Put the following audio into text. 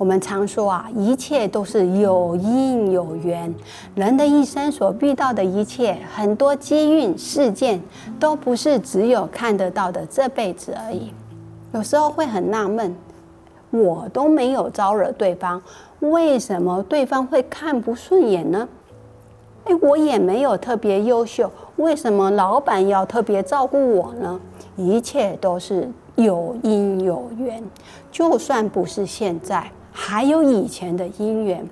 我们常说啊，一切都是有因有缘。人的一生所遇到的一切，很多机运事件，都不是只有看得到的这辈子而已。有时候会很纳闷，我都没有招惹对方，为什么对方会看不顺眼呢？哎，我也没有特别优秀，为什么老板要特别照顾我呢？一切都是有因有缘，就算不是现在。还有以前的因缘，